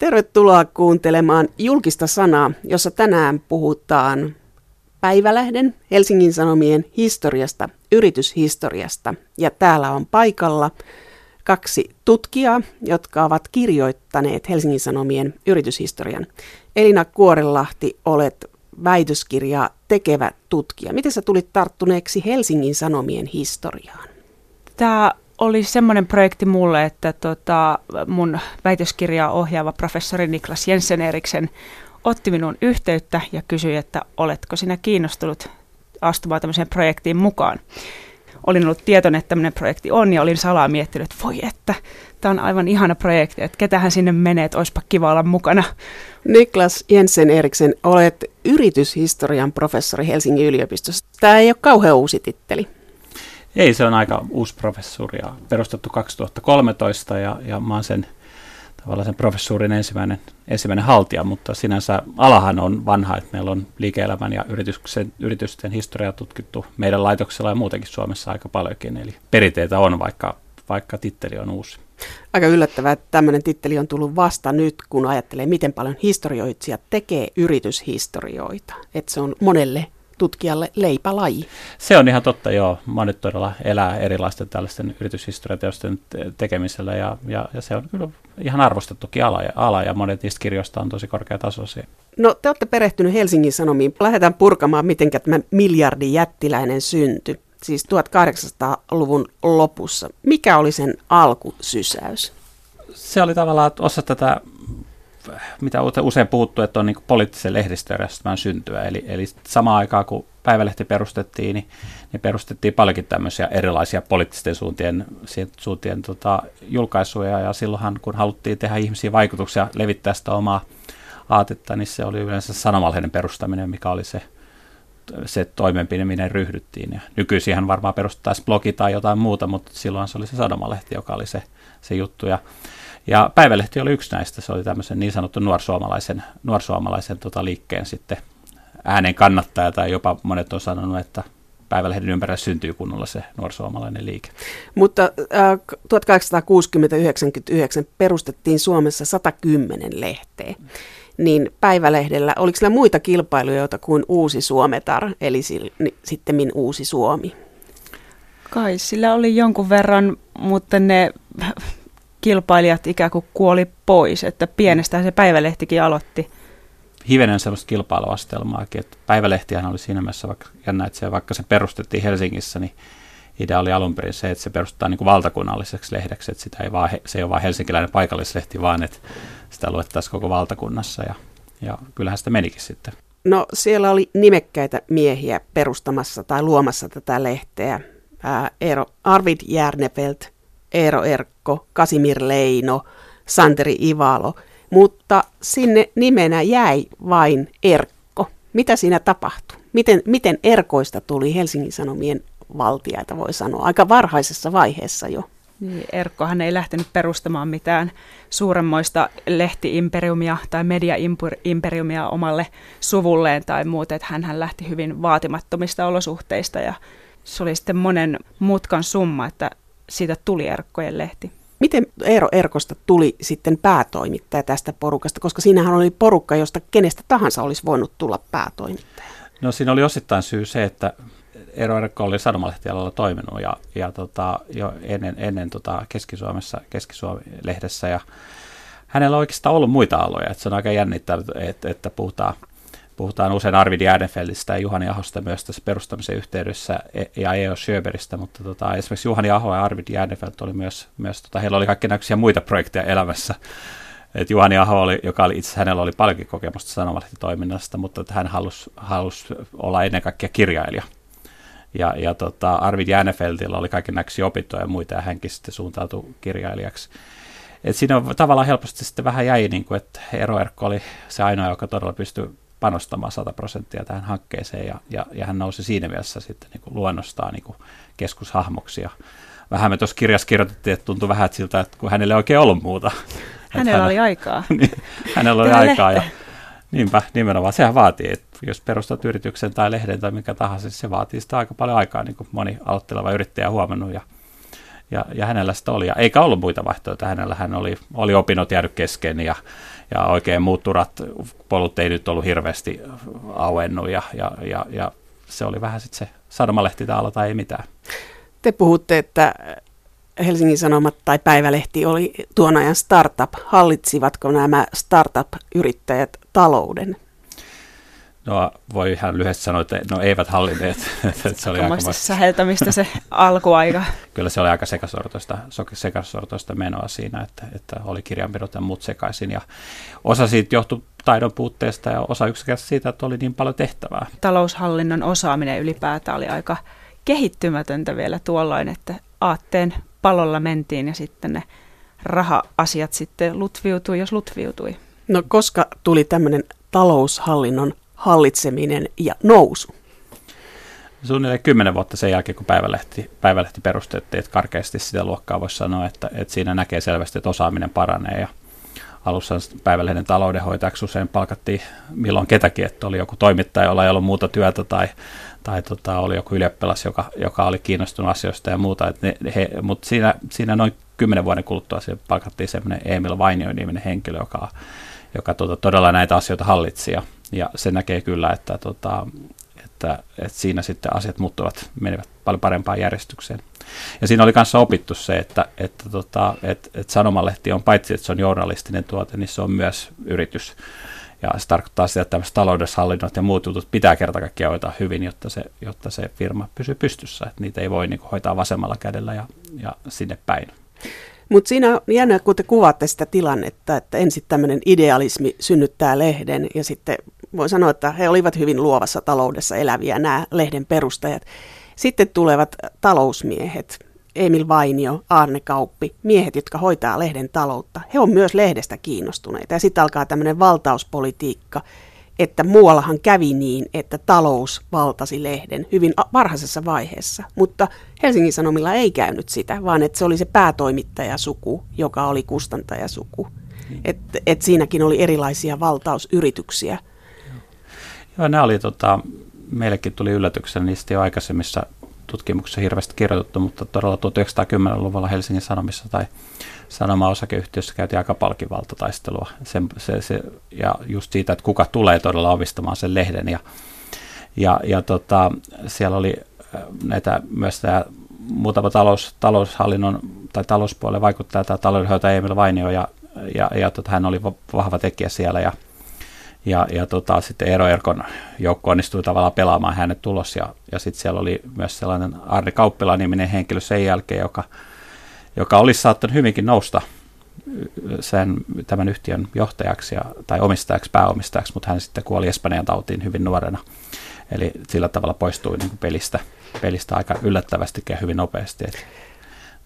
Tervetuloa kuuntelemaan julkista sanaa, jossa tänään puhutaan Päivälähden Helsingin Sanomien historiasta, yrityshistoriasta. Ja täällä on paikalla kaksi tutkijaa, jotka ovat kirjoittaneet Helsingin Sanomien yrityshistorian. Elina Kuorelahti, olet väitöskirjaa tekevä tutkija. Miten sä tulit tarttuneeksi Helsingin Sanomien historiaan? Tämä oli semmoinen projekti mulle, että tota, mun väitöskirjaa ohjaava professori Niklas Jensen Eriksen otti minun yhteyttä ja kysyi, että oletko sinä kiinnostunut astumaan tämmöiseen projektiin mukaan. Olin ollut tietoinen, että tämmöinen projekti on ja olin salaa miettinyt, että voi että, tämä on aivan ihana projekti, että ketähän sinne menee, että olisipa kiva olla mukana. Niklas Jensen Eriksen, olet yrityshistorian professori Helsingin yliopistossa. Tämä ei ole kauhean uusi titteli. Ei, se on aika uusi professori ja perustettu 2013 ja, ja mä oon sen tavallaan sen professuurin ensimmäinen, ensimmäinen haltija, mutta sinänsä alahan on vanha, että meillä on liike-elämän ja yritysten, yritysten historiaa tutkittu meidän laitoksella ja muutenkin Suomessa aika paljonkin, eli perinteitä on, vaikka, vaikka titteli on uusi. Aika yllättävää, että tämmöinen titteli on tullut vasta nyt, kun ajattelee, miten paljon historioitsijat tekee yrityshistorioita. Että se on monelle tutkijalle leipälaji. Se on ihan totta, joo. Monet todella elää erilaisten tällaisten yrityshistoriateosten tekemisellä ja, ja, ja se on kyllä ihan arvostettukin ala ja, ala ja monet niistä kirjoista on tosi korkeatasoisia. No te olette perehtynyt Helsingin Sanomiin. Lähdetään purkamaan, miten tämä miljardin jättiläinen synty, siis 1800-luvun lopussa. Mikä oli sen alkusysäys? Se oli tavallaan osa tätä mitä usein puhuttu, että on niin poliittisen lehdistöjärjestelmän syntyä. Eli, eli samaan aikaan, kun Päivälehti perustettiin, niin, niin perustettiin paljonkin tämmöisiä erilaisia poliittisten suuntien, suuntien tota, julkaisuja. Ja silloinhan, kun haluttiin tehdä ihmisiä vaikutuksia, levittää sitä omaa aatetta, niin se oli yleensä sanomalehden perustaminen, mikä oli se, se toimenpide, minne ryhdyttiin. Ja nykyisinhän varmaan perustettaisiin blogi tai jotain muuta, mutta silloin se oli se sanomalehti, joka oli se, se juttu. Ja, ja Päivälehti oli yksi näistä, se oli tämmöisen niin sanottu nuorsuomalaisen, nuorsuomalaisen tota liikkeen sitten äänen kannattaja, tai jopa monet on sanonut, että Päivälehden ympärillä syntyy kunnolla se nuorsuomalainen liike. Mutta äh, 1860-99 perustettiin Suomessa 110 lehteä. Niin Päivälehdellä, oliko sillä muita kilpailijoita kuin Uusi Suometar, eli sitten Uusi Suomi? Kai sillä oli jonkun verran, mutta ne kilpailijat ikään kuin kuoli pois, että pienestään se päivälehtikin aloitti. Hivenen sellaista kilpailuastelmaakin, että päivälehtihän oli siinä mielessä vaikka, jännä, että se, vaikka se perustettiin Helsingissä, niin idea oli alun perin se, että se perustetaan niin kuin valtakunnalliseksi lehdeksi, että sitä ei vaan, se ei ole vain helsinkiläinen paikallislehti, vaan että sitä luettaisiin koko valtakunnassa ja, ja kyllähän sitä menikin sitten. No siellä oli nimekkäitä miehiä perustamassa tai luomassa tätä lehteä. Ää, Eero Arvid Järnefelt, Eero Erkko, Kasimir Leino, Santeri Ivalo, mutta sinne nimenä jäi vain Erkko. Mitä siinä tapahtui? Miten, miten Erkoista tuli Helsingin Sanomien valtiaita, voi sanoa, aika varhaisessa vaiheessa jo? Niin, Erkkohan ei lähtenyt perustamaan mitään suuremmoista lehtiimperiumia tai mediaimperiumia omalle suvulleen tai muuta, että hän lähti hyvin vaatimattomista olosuhteista ja se oli sitten monen mutkan summa, että siitä tuli Erkkojen lehti. Miten Eero Erkosta tuli sitten päätoimittaja tästä porukasta, koska siinähän oli porukka, josta kenestä tahansa olisi voinut tulla päätoimittaja? No siinä oli osittain syy se, että Eero Erkko oli sanomalehtialalla toiminut ja, ja tota, jo ennen, ennen tota Keski-Suomessa, Keski-Suomi-lehdessä ja hänellä on oikeastaan ollut muita aloja, että se on aika jännittävää, että, että puhutaan Puhutaan usein Arvid Järnfeldistä ja Juhani Ahosta myös tässä perustamisen yhteydessä e- ja E.O. Schöberistä, mutta tota, esimerkiksi Juhani Aho ja Arvid Järnefeld oli myös, myös tota, heillä oli kaikki muita projekteja elämässä. Et Juhani Aho, oli, joka oli itse hänellä oli paljonkin kokemusta sanomalehtitoiminnasta, mutta hän halusi, halusi olla ennen kaikkea kirjailija. Ja, ja tota, Arvid Järnefeldillä oli kaiken näköisiä opintoja ja muita, ja hänkin sitten suuntautui kirjailijaksi. Et siinä on tavallaan helposti sitten vähän jäi, niin kuin, että Eero Erkko oli se ainoa, joka todella pystyi panostamaan 100 prosenttia tähän hankkeeseen ja, ja, ja hän nousi siinä mielessä sitten niin kuin luonnostaan niin kuin keskushahmoksi. Ja vähän me tuossa kirjassa kirjoitettiin, että tuntui vähän siltä, että kun hänelle ei oikein ollut muuta. Hänellä hän, oli aikaa. niin, hänellä oli aikaa ja niinpä nimenomaan sehän vaatii, että jos perustat yrityksen tai lehden tai mikä tahansa, se vaatii sitä aika paljon aikaa, niin kuin moni aloitteleva yrittäjä on huomannut ja ja, ja hänellä sitä oli. Ja eikä ollut muita vaihtoehtoja. Hänellä hän oli, oli opinnot jäänyt kesken ja, ja oikein muut turat, polut ei nyt ollut hirveästi auennut ja, ja, ja, ja se oli vähän sitten se sanomalehti täällä tai ei mitään. Te puhutte, että Helsingin Sanomat tai Päivälehti oli tuon ajan startup. Hallitsivatko nämä startup-yrittäjät talouden? No voi ihan lyhyesti sanoa, että no eivät hallinneet. se oli aika säheltämistä se alkuaika. Kyllä se oli aika sekasortoista, sekasortoista menoa siinä, että, että oli kirjanpidot ja muut sekaisin. Ja osa siitä johtui taidon puutteesta ja osa yksinkertaisesti siitä, että oli niin paljon tehtävää. Taloushallinnon osaaminen ylipäätään oli aika kehittymätöntä vielä tuolloin, että aatteen palolla mentiin ja sitten ne raha-asiat sitten lutviutui, jos lutviutui. No koska tuli tämmöinen taloushallinnon hallitseminen ja nousu? Suunnilleen kymmenen vuotta sen jälkeen, kun Päivälehti, Päivälehti perustettiin, että karkeasti sitä luokkaa voisi sanoa, että, että siinä näkee selvästi, että osaaminen paranee ja alussa Päivälehden taloudenhoitajaksi usein palkattiin milloin ketäkin, että oli joku toimittaja, jolla ei ollut muuta työtä tai, tai tota, oli joku ylioppilas, joka, joka oli kiinnostunut asioista ja muuta. Et ne, he, mutta siinä, siinä noin kymmenen vuoden kuluttua siihen palkattiin semmoinen Emil Vainio-niminen henkilö, joka, joka tota, todella näitä asioita hallitsi ja, ja se näkee kyllä, että, tota, että, että siinä sitten asiat muuttuvat, menevät paljon parempaan järjestykseen. Ja siinä oli kanssa opittu se, että, että, tota, että, että sanomalehti on paitsi, että se on journalistinen tuote, niin se on myös yritys. Ja se tarkoittaa sitä, että tämmöiset taloudeshallinnot ja muut jutut pitää kerta kaikkiaan hoitaa hyvin, jotta se, jotta se firma pysyy pystyssä. Että niitä ei voi niin kuin, hoitaa vasemmalla kädellä ja, ja sinne päin. Mutta siinä on jännä, kun te kuvaatte sitä tilannetta, että ensin tämmöinen idealismi synnyttää lehden ja sitten voi sanoa, että he olivat hyvin luovassa taloudessa eläviä nämä lehden perustajat. Sitten tulevat talousmiehet, Emil Vainio, Arne Kauppi, miehet, jotka hoitaa lehden taloutta. He on myös lehdestä kiinnostuneita. Ja sitten alkaa tämmöinen valtauspolitiikka, että muuallahan kävi niin, että talous valtasi lehden hyvin varhaisessa vaiheessa. Mutta Helsingin Sanomilla ei käynyt sitä, vaan että se oli se päätoimittajasuku, joka oli kustantajasuku. Niin. Että et siinäkin oli erilaisia valtausyrityksiä. Nämä oli tota, meillekin tuli yllätyksenä niistä jo aikaisemmissa tutkimuksissa hirveästi kirjoitettu, mutta todella 1910-luvulla Helsingin Sanomissa tai Sanoma-osakeyhtiössä käytiin aika palkivaltataistelua. Se, se, se, ja just siitä, että kuka tulee todella omistamaan sen lehden. Ja, ja, ja tota, siellä oli äh, näitä myös tämä muutama talous, taloushallinnon tai talouspuolen vaikuttaja tämä taloudenhoitaja Emil Vainio ja, ja, ja tota, hän oli vahva tekijä siellä ja ja, ja tota, sitten Eero Erkon joukko onnistui tavallaan pelaamaan hänet tulos. Ja, ja sitten siellä oli myös sellainen Arne Kauppila-niminen henkilö sen jälkeen, joka, joka olisi saattanut hyvinkin nousta sen, tämän yhtiön johtajaksi ja, tai omistajaksi, pääomistajaksi, mutta hän sitten kuoli Espanjan tautiin hyvin nuorena. Eli sillä tavalla poistui niin kuin pelistä, pelistä aika yllättävästi ja hyvin nopeasti. Et,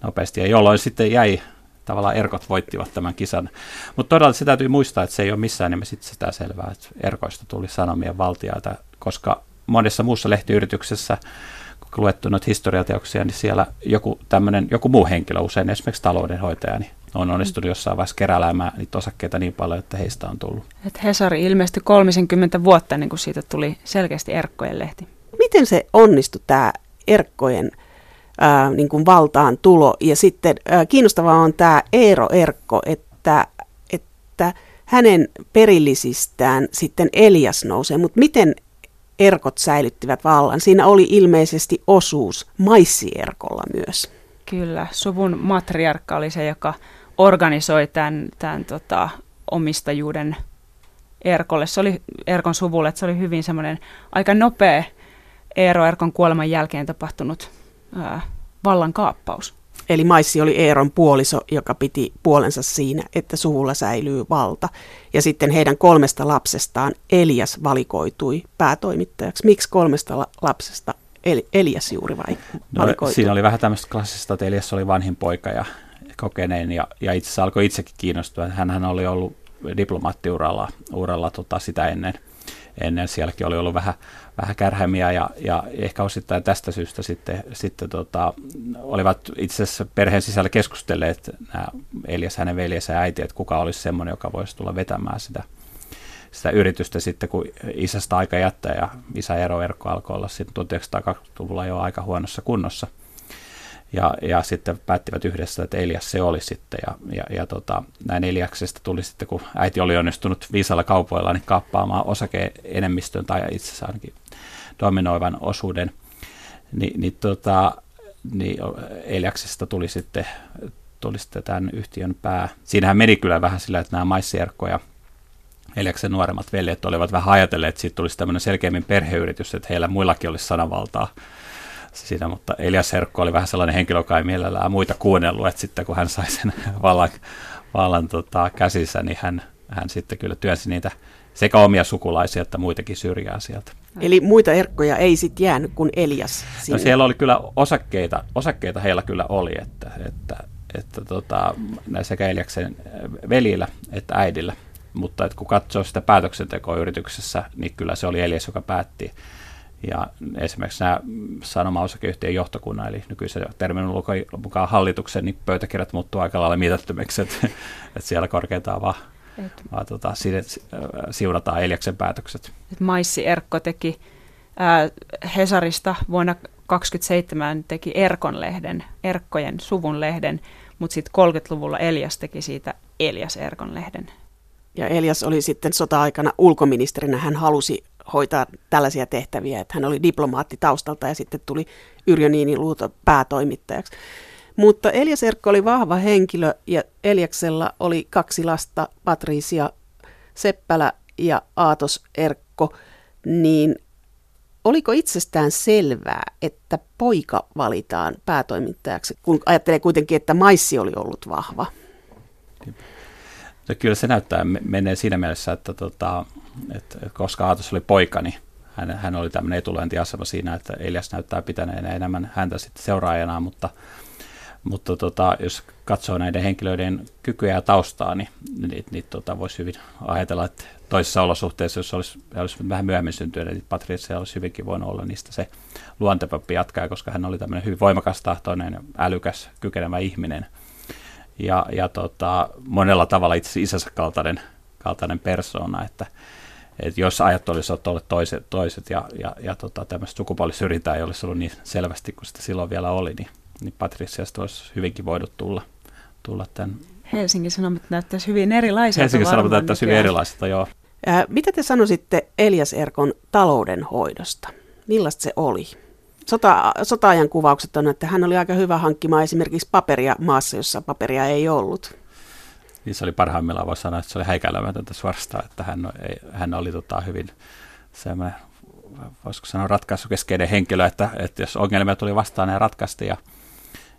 nopeasti. Ja jolloin sitten jäi tavallaan erkot voittivat tämän kisan. Mutta todella se täytyy muistaa, että se ei ole missään nimessä sitä selvää, että erkoista tuli sanomien valtiaita, koska monessa muussa lehtiyrityksessä, kun luettu noita historiateoksia, niin siellä joku, tämmönen, joku muu henkilö, usein esimerkiksi taloudenhoitaja, niin on onnistunut jossain vaiheessa keräämään niitä osakkeita niin paljon, että heistä on tullut. Et Hesari ilmestyi 30 vuotta ennen kuin siitä tuli selkeästi Erkkojen lehti. Miten se onnistui tämä Erkkojen ää, niin kuin valtaan tulo. Ja sitten ää, kiinnostavaa on tämä Eero Erkko, että, että hänen perillisistään sitten Elias nousee, mutta miten Erkot säilyttivät vallan? Siinä oli ilmeisesti osuus Maissierkolla myös. Kyllä, suvun matriarkka oli se, joka organisoi tämän, tämän tota, omistajuuden Erkolle. Se oli Erkon suvulle, että se oli hyvin semmoinen aika nopea Eero Erkon kuoleman jälkeen tapahtunut ää, vallankaappaus. Eli Maissi oli Eeron puoliso, joka piti puolensa siinä, että suvulla säilyy valta. Ja sitten heidän kolmesta lapsestaan Elias valikoitui päätoimittajaksi. Miksi kolmesta la- lapsesta Elias juuri vai no, valikoitui? Siinä oli vähän tämmöistä klassista, että Elias oli vanhin poika ja kokeneen ja, ja itse asiassa alkoi itsekin kiinnostua. Hän oli ollut diplomaattiuralla uralla, tota, sitä ennen – ennen. Sielläkin oli ollut vähän, vähän kärhämiä ja, ja ehkä osittain tästä syystä sitten, sitten tota, olivat itse asiassa perheen sisällä keskustelleet nämä Elias, hänen veljensä ja äiti, että kuka olisi semmoinen, joka voisi tulla vetämään sitä, sitä yritystä sitten, kun isästä aika jättää ja isä ero Erkko alkoi olla sitten 1920-luvulla jo aika huonossa kunnossa. Ja, ja sitten päättivät yhdessä, että Elias se oli sitten. Ja, ja, ja tota, näin Eliaksesta tuli sitten, kun äiti oli onnistunut viisalla kaupoilla, niin kaappaamaan osakeenemmistön tai itse asiassa ainakin dominoivan osuuden. Ni, niin, tota, niin Eliaksesta tuli sitten, tuli sitten tämän yhtiön pää. Siinähän meni kyllä vähän sillä, että nämä Maissierkko ja Eliaksen nuoremmat veljet olivat vähän ajatelleet, että siitä tulisi tämmöinen selkeämmin perheyritys, että heillä muillakin olisi sananvaltaa siinä, mutta Elias Herkko oli vähän sellainen henkilö, joka ei mielellään muita kuunnellut, että sitten kun hän sai sen vallan, vallan tota, käsissä, niin hän, hän sitten kyllä työnsi niitä sekä omia sukulaisia että muitakin syrjää sieltä. Eli muita erkkoja ei sitten jäänyt kuin Elias no sinne. No siellä oli kyllä osakkeita, osakkeita heillä kyllä oli, että, että, että tota, sekä Eliaksen velillä että äidillä. Mutta että kun katsoo sitä päätöksentekoa yrityksessä, niin kyllä se oli Elias, joka päätti ja esimerkiksi nämä sanoma-osakeyhtiön johtokunnan, eli nykyisen terminologian mukaan hallituksen, niin pöytäkirjat muuttuu aika lailla mitättömiksi, että, että siellä korkeintaan vaan, Et. vaan tota, siunataan Eliaksen päätökset. Et Maissi Erkko teki ää, Hesarista vuonna 27 teki Erkon lehden, Erkkojen suvun lehden, mutta sitten 30-luvulla Elias teki siitä Elias Erkon lehden. Ja Elias oli sitten sota-aikana ulkoministerinä. Hän halusi hoitaa tällaisia tehtäviä, että hän oli diplomaatti taustalta ja sitten tuli Yrjö Niiniluuto päätoimittajaksi. Mutta Elias Erkko oli vahva henkilö ja Eliaksella oli kaksi lasta, Patricia Seppälä ja Aatos Erkko, niin oliko itsestään selvää, että poika valitaan päätoimittajaksi, kun ajattelee kuitenkin, että Maissi oli ollut vahva? Kyllä se näyttää menee siinä mielessä, että, tota, että koska Aatos oli poika, niin hän, hän oli tämmöinen etulointiasema siinä, että Elias näyttää pitäneen enemmän häntä sitten seuraajana, mutta, mutta tota, jos katsoo näiden henkilöiden kykyjä ja taustaa, niin, niin, niin tota, voisi hyvin ajatella, että toisissa olosuhteissa, jos olisi, olisi vähän myöhemmin syntynyt, niin Patricia olisi hyvinkin voinut olla niistä se luontevampi jatkaa, koska hän oli tämmöinen hyvin voimakas tahtoinen, älykäs, kykenevä ihminen – ja, ja tota, monella tavalla itse isänsä kaltainen, kaltainen persona, että, että jos ajat olisivat olleet toiset, toiset ja, ja, ja tota, tämmöistä sukupuolisyrjintää ei olisi ollut niin selvästi kuin sitä silloin vielä oli, niin, niin Patriciasta olisi hyvinkin voinut tulla, tulla tämän. Helsingin Sanomat näyttäisi hyvin erilaiselta. Helsingin Sanomat näyttäisi hyvin erilaiselta, joo. Ää, mitä te sanoisitte Elias Erkon taloudenhoidosta? Millaista se oli? sota, sota-ajan kuvaukset on, että hän oli aika hyvä hankkimaan esimerkiksi paperia maassa, jossa paperia ei ollut. Niin se oli parhaimmillaan, voisi sanoa, että se oli häikäilemätöntä suorastaan, että hän, ei, hän oli tota hyvin semmoinen, voisiko sanoa ratkaisukeskeinen henkilö, että, että jos ongelmia tuli vastaan, ne ratkaisti ja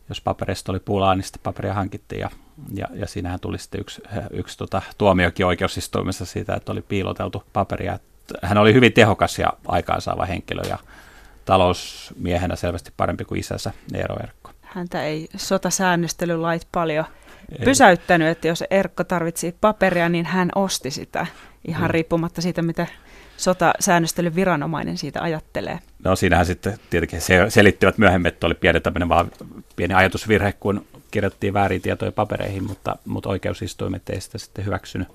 jos paperista oli pulaa, niin sitten paperia hankittiin ja, ja, ja siinähän tuli sitten yksi, yksi tota, tuomiokin oikeusistuimessa siitä, että oli piiloteltu paperia. Hän oli hyvin tehokas ja aikaansaava henkilö ja talousmiehenä selvästi parempi kuin isänsä Eero Erkko. Häntä ei sotasäännöstelylait paljon. Pysäyttänyt, että jos Erkko tarvitsi paperia, niin hän osti sitä ihan mm. riippumatta siitä, mitä sotasäännöstelyn viranomainen siitä ajattelee. No siinähän sitten tietenkin se selittivät myöhemmin, että oli pieni tämmöinen vaan pieni ajatusvirhe, kun kirjoittiin väärin tietoja papereihin, mutta, mutta oikeusistuimet ei sitä sitten hyväksynyt.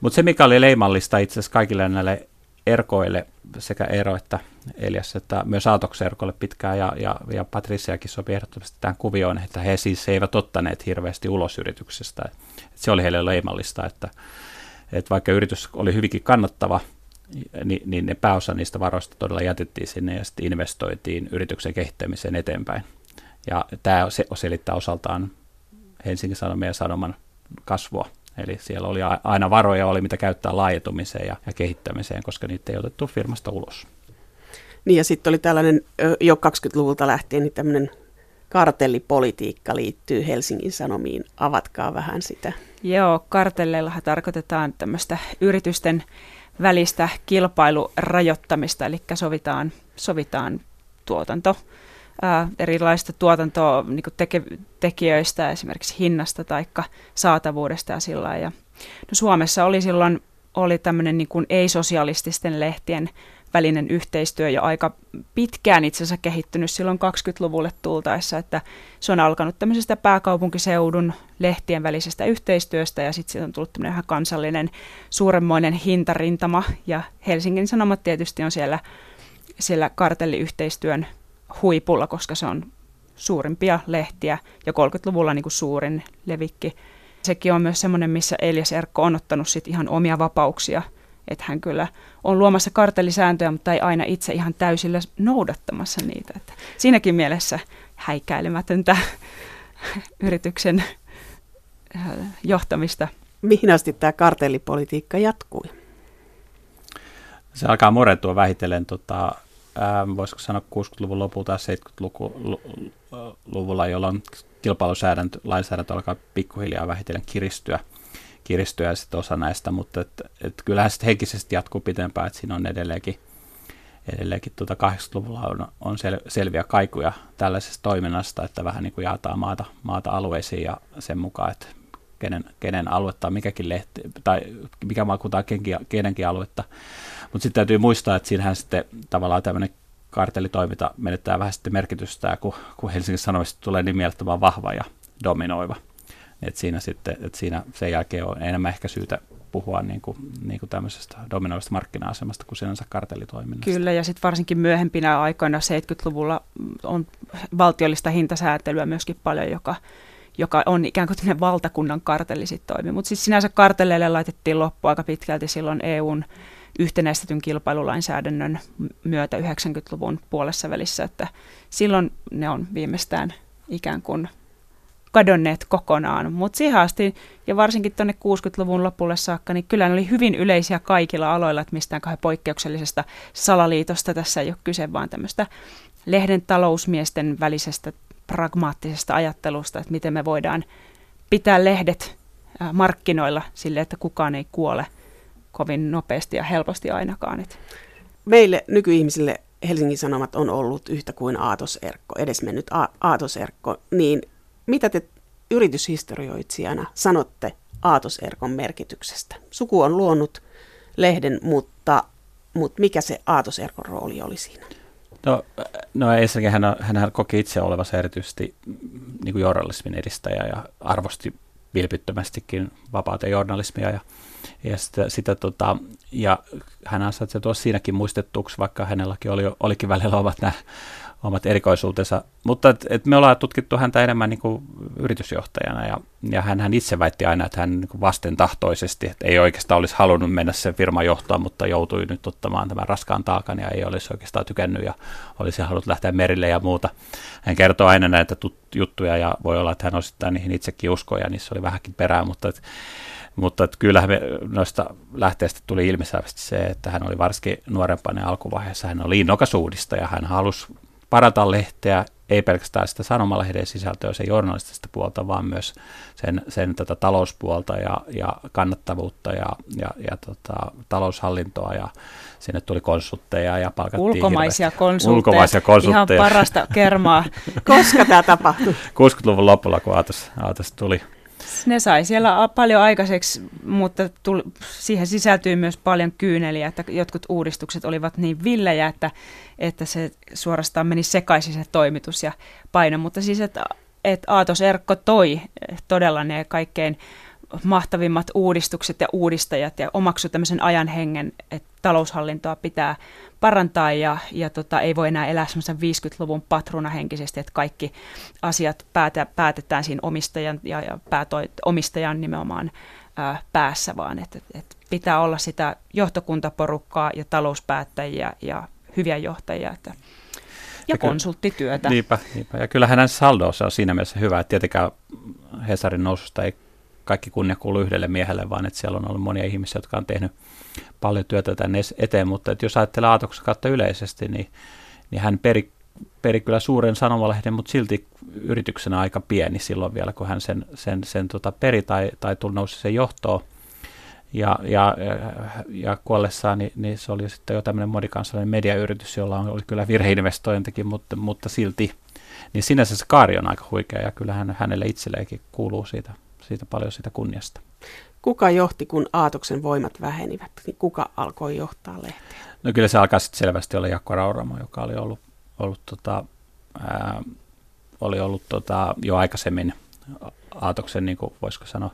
Mutta se, mikä oli leimallista itse asiassa kaikille näille Erkoille, sekä Eero että Elias, että myös Aatoksen Erkolle pitkään ja, ja, ja Patriciakin sopi ehdottomasti tähän kuvioon, että he siis eivät ottaneet hirveästi ulos yrityksestä. Että se oli heille leimallista, että, että vaikka yritys oli hyvinkin kannattava, niin, niin ne pääosa niistä varoista todella jätettiin sinne ja sitten investoitiin yrityksen kehittämiseen eteenpäin. Ja tämä selittää osaltaan Helsingin Sanomien Sanoman kasvua. Eli siellä oli aina varoja, oli mitä käyttää laajentumiseen ja, ja kehittämiseen, koska niitä ei otettu firmasta ulos. Niin ja sitten oli tällainen jo 20-luvulta lähtien niin tämmöinen kartellipolitiikka liittyy Helsingin Sanomiin. Avatkaa vähän sitä. Joo, kartelleillahan tarkoitetaan tämmöistä yritysten välistä kilpailurajoittamista, eli sovitaan, sovitaan tuotanto ää, erilaisista tuotantoa niin teke, tekijöistä, esimerkiksi hinnasta tai saatavuudesta ja sillä ja no Suomessa oli silloin oli tämmöinen niin ei-sosialististen lehtien välinen yhteistyö jo aika pitkään itse asiassa kehittynyt silloin 20-luvulle tultaessa, että se on alkanut tämmöisestä pääkaupunkiseudun lehtien välisestä yhteistyöstä ja sitten siitä on tullut tämmöinen ihan kansallinen suuremmoinen hintarintama. Ja Helsingin Sanomat tietysti on siellä, siellä kartelliyhteistyön huipulla, koska se on suurimpia lehtiä ja 30-luvulla niin kuin suurin levikki. Sekin on myös semmoinen, missä Elias Erkko on ottanut sit ihan omia vapauksia. Että hän kyllä on luomassa kartellisääntöjä, mutta ei aina itse ihan täysillä noudattamassa niitä. Että siinäkin mielessä häikäilemätöntä yrityksen äh, johtamista. Mihin asti tämä kartellipolitiikka jatkui? Se alkaa murentua vähitellen, tota, ää, voisiko sanoa 60-luvun lopulta tai 70-luvulla, jolloin kilpailusäädäntö, lainsäädäntö alkaa pikkuhiljaa vähitellen kiristyä, kiristyä sitten osa näistä, mutta et, et kyllähän sitten henkisesti jatkuu pitempään, että siinä on edelleenkin, edelleenkin tuota 80-luvulla on, on sel, selviä kaikuja tällaisesta toiminnasta, että vähän niin kuin jaetaan maata, maata alueisiin ja sen mukaan, että kenen, kenen aluetta mikäkin lehti, tai mikä maakunta on kenenkin aluetta. Mutta sitten täytyy muistaa, että siinähän sitten tavallaan tämmöinen kartellitoiminta menettää vähän sitten merkitystä, kun, kun Helsingin Sanomista tulee niin mielettömän vahva ja dominoiva. Et siinä sitten, et siinä sen jälkeen on enemmän ehkä syytä puhua niin kuin, niin kuin tämmöisestä dominoivasta markkina-asemasta kuin sinänsä kartellitoiminnasta. Kyllä, ja sitten varsinkin myöhempinä aikoina 70-luvulla on valtiollista hintasäätelyä myöskin paljon, joka, joka on ikään kuin valtakunnan kartelli sitten toimi. Mutta siis sinänsä kartelleille laitettiin loppu aika pitkälti silloin EUn yhtenäistetyn kilpailulainsäädännön myötä 90-luvun puolessa välissä, että silloin ne on viimeistään ikään kuin kadonneet kokonaan. Mutta siihen asti, ja varsinkin tuonne 60-luvun lopulle saakka, niin kyllä ne oli hyvin yleisiä kaikilla aloilla, että mistään kahden poikkeuksellisesta salaliitosta tässä ei ole kyse, vaan tämmöistä lehden talousmiesten välisestä pragmaattisesta ajattelusta, että miten me voidaan pitää lehdet markkinoilla sille, että kukaan ei kuole kovin nopeasti ja helposti ainakaan. Meille nykyihmisille Helsingin Sanomat on ollut yhtä kuin aatoserkko, edesmennyt a- aatoserkko, niin mitä te yrityshistorioitsijana sanotte aatoserkon merkityksestä? Suku on luonut lehden, mutta, mutta mikä se aatoserkon rooli oli siinä? No, no ensinnäkin hän, hän koki itse olevansa erityisesti niin kuin journalismin edistäjä ja arvosti vilpittömästikin vapaata journalismia ja, ja, sitä, sitä tota, ja hän ansaitsee tuossa siinäkin muistettuksi, vaikka hänelläkin oli, olikin välillä omat nämä omat erikoisuutensa. Mutta et, et me ollaan tutkittu häntä enemmän niin kuin yritysjohtajana ja, ja hän, hän itse väitti aina, että hän niin vastentahtoisesti, että ei oikeastaan olisi halunnut mennä sen firman johtoon, mutta joutui nyt ottamaan tämän raskaan taakan ja ei olisi oikeastaan tykännyt ja olisi halunnut lähteä merille ja muuta. Hän kertoo aina näitä tut- juttuja ja voi olla, että hän osittain niihin itsekin uskoi ja niissä oli vähänkin perää, mutta et, mutta että kyllähän me noista lähteistä tuli ilmiselvästi se, että hän oli varsinkin nuorempana alkuvaiheessa, hän oli innokas uudistaja, hän halusi parata lehteä, ei pelkästään sitä sanomalehden sisältöä, se journalistista puolta, vaan myös sen, sen tätä talouspuolta ja, ja kannattavuutta ja, ja, ja tota, taloushallintoa ja sinne tuli konsultteja ja palkattiin Ulkomaisia konsultteja. Ulkomaisia konsultteja. Ihan parasta kermaa. Koska tämä tapahtui? 60-luvun lopulla, kun Aatos, Aatos tuli. Ne sai siellä paljon aikaiseksi, mutta tuli, siihen sisältyy myös paljon kyyneliä, että jotkut uudistukset olivat niin villejä, että, että se suorastaan meni sekaisin se toimitus ja paino. Mutta siis, että, että Aatos Erkko toi todella ne kaikkein mahtavimmat uudistukset ja uudistajat ja omaksu tämmöisen ajan hengen, että taloushallintoa pitää parantaa ja, ja tota, ei voi enää elää semmoisen 50-luvun patruunahenkisesti, että kaikki asiat päätä, päätetään siinä omistajan ja, ja päätoi, omistajan nimenomaan ää, päässä, vaan että et pitää olla sitä johtokuntaporukkaa ja talouspäättäjiä ja hyviä johtajia. Että, ja, ja konsulttityötä. Niinpä, niinpä. Ja kyllähän hänen saldo on siinä mielessä hyvä, että tietenkään Hesarin noususta ei kaikki kunnia kuulu yhdelle miehelle, vaan että siellä on ollut monia ihmisiä, jotka on tehnyt paljon työtä tänne eteen, mutta että jos ajattelee Aatoksen kautta yleisesti, niin, niin hän peri, peri kyllä suuren sanomalehden, mutta silti yrityksenä aika pieni silloin vielä, kun hän sen, sen, sen tota peri tai, tai tuli nousi sen johtoon. Ja, ja, ja kuollessaan, niin, niin, se oli sitten jo tämmöinen monikansallinen mediayritys, jolla oli kyllä virheinvestointikin, mutta, mutta silti. Niin sinänsä se kaari on aika huikea ja kyllähän hänelle itselleenkin kuuluu siitä siitä paljon sitä kunniasta. Kuka johti, kun Aatoksen voimat vähenivät? Niin kuka alkoi johtaa lehteä? No kyllä se alkaa sitten selvästi olla Jakko Rauramo, joka oli ollut, ollut, tota, ää, oli ollut tota, jo aikaisemmin Aatoksen, niin kuin voisiko sanoa,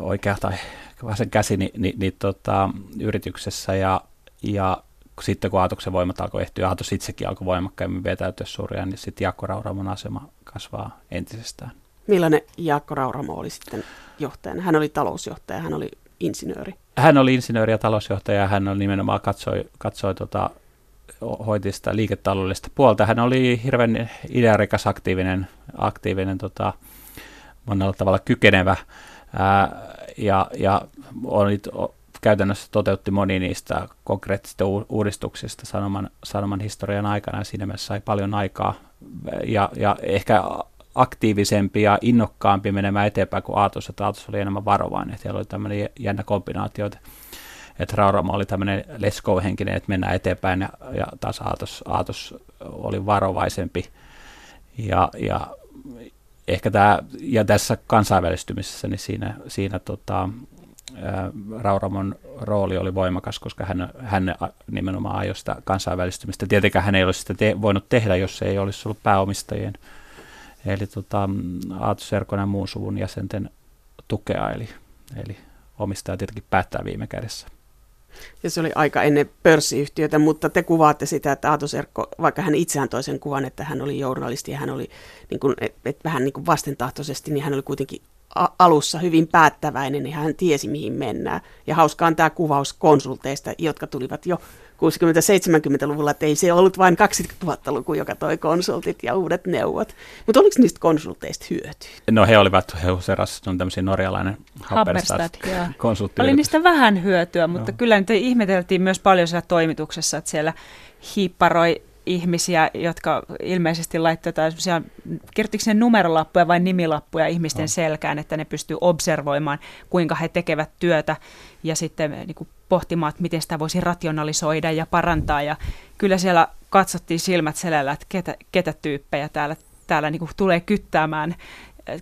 oikea tai vasen käsi niin, niin, niin tota, yrityksessä ja, ja sitten kun Aatoksen voimat alkoi ehtyä, Aatos itsekin alkoi voimakkaimmin vetäytyä surjaan, niin sitten Jaakko Rauramon asema kasvaa entisestään. Millainen Jaakko Rauramo oli sitten johtajana? Hän oli talousjohtaja, hän oli insinööri. Hän oli insinööri ja talousjohtaja, hän on nimenomaan katsoi, katsoi tota, hoiti sitä liiketaloudellista puolta. Hän oli hirveän idearikas, aktiivinen, aktiivinen tota, monella tavalla kykenevä ää, ja, ja oli, käytännössä toteutti moni niistä konkreettisista uudistuksista sanoman, sanoman historian aikana ja siinä mielessä sai paljon aikaa ja, ja ehkä aktiivisempi ja innokkaampi menemään eteenpäin kuin Aatos, että Aatos oli enemmän varovainen, että siellä oli tämmöinen jännä kombinaatio, että, että Raurama oli tämmöinen let's go-henkinen, että mennään eteenpäin ja, ja taas Aatos, Aatos oli varovaisempi ja, ja ehkä tämä, ja tässä kansainvälistymisessä, niin siinä, siinä tota, Rauramon rooli oli voimakas, koska hän, hän nimenomaan ajoi sitä kansainvälistymistä. Tietenkään hän ei olisi sitä te- voinut tehdä, jos ei olisi ollut pääomistajien, eli tota, Aatu Serkon ja muun suvun jäsenten tukea, eli, eli omistaja tietenkin päättää viime kädessä. Ja se oli aika ennen pörssiyhtiötä, mutta te kuvaatte sitä, että Aato Serkko, vaikka hän itseään toisen kuvan, että hän oli journalisti ja hän oli niin kuin, et, et vähän niin kuin vastentahtoisesti, niin hän oli kuitenkin alussa hyvin päättäväinen, niin hän tiesi mihin mennään. Ja hauskaa on tämä kuvaus konsulteista, jotka tulivat jo 60-70-luvulla, että ei se ollut vain 2000-luku, joka toi konsultit ja uudet neuvot. Mutta oliko niistä konsulteista hyötyä? No he olivat, he useras, on tämmöisiä norjalainen Happerstad konsultti. Oli niistä vähän hyötyä, mutta no. kyllä nyt ihmeteltiin myös paljon siellä toimituksessa, että siellä hiipparoi ihmisiä, jotka ilmeisesti laittaa semmoisia, kerttikö ne numerolappuja vai nimilappuja ihmisten no. selkään, että ne pystyy observoimaan, kuinka he tekevät työtä ja sitten niin kuin pohtimaan, että miten sitä voisi rationalisoida ja parantaa. Ja kyllä siellä katsottiin silmät selällä, että ketä, ketä tyyppejä täällä, täällä niin kuin tulee kyttäämään,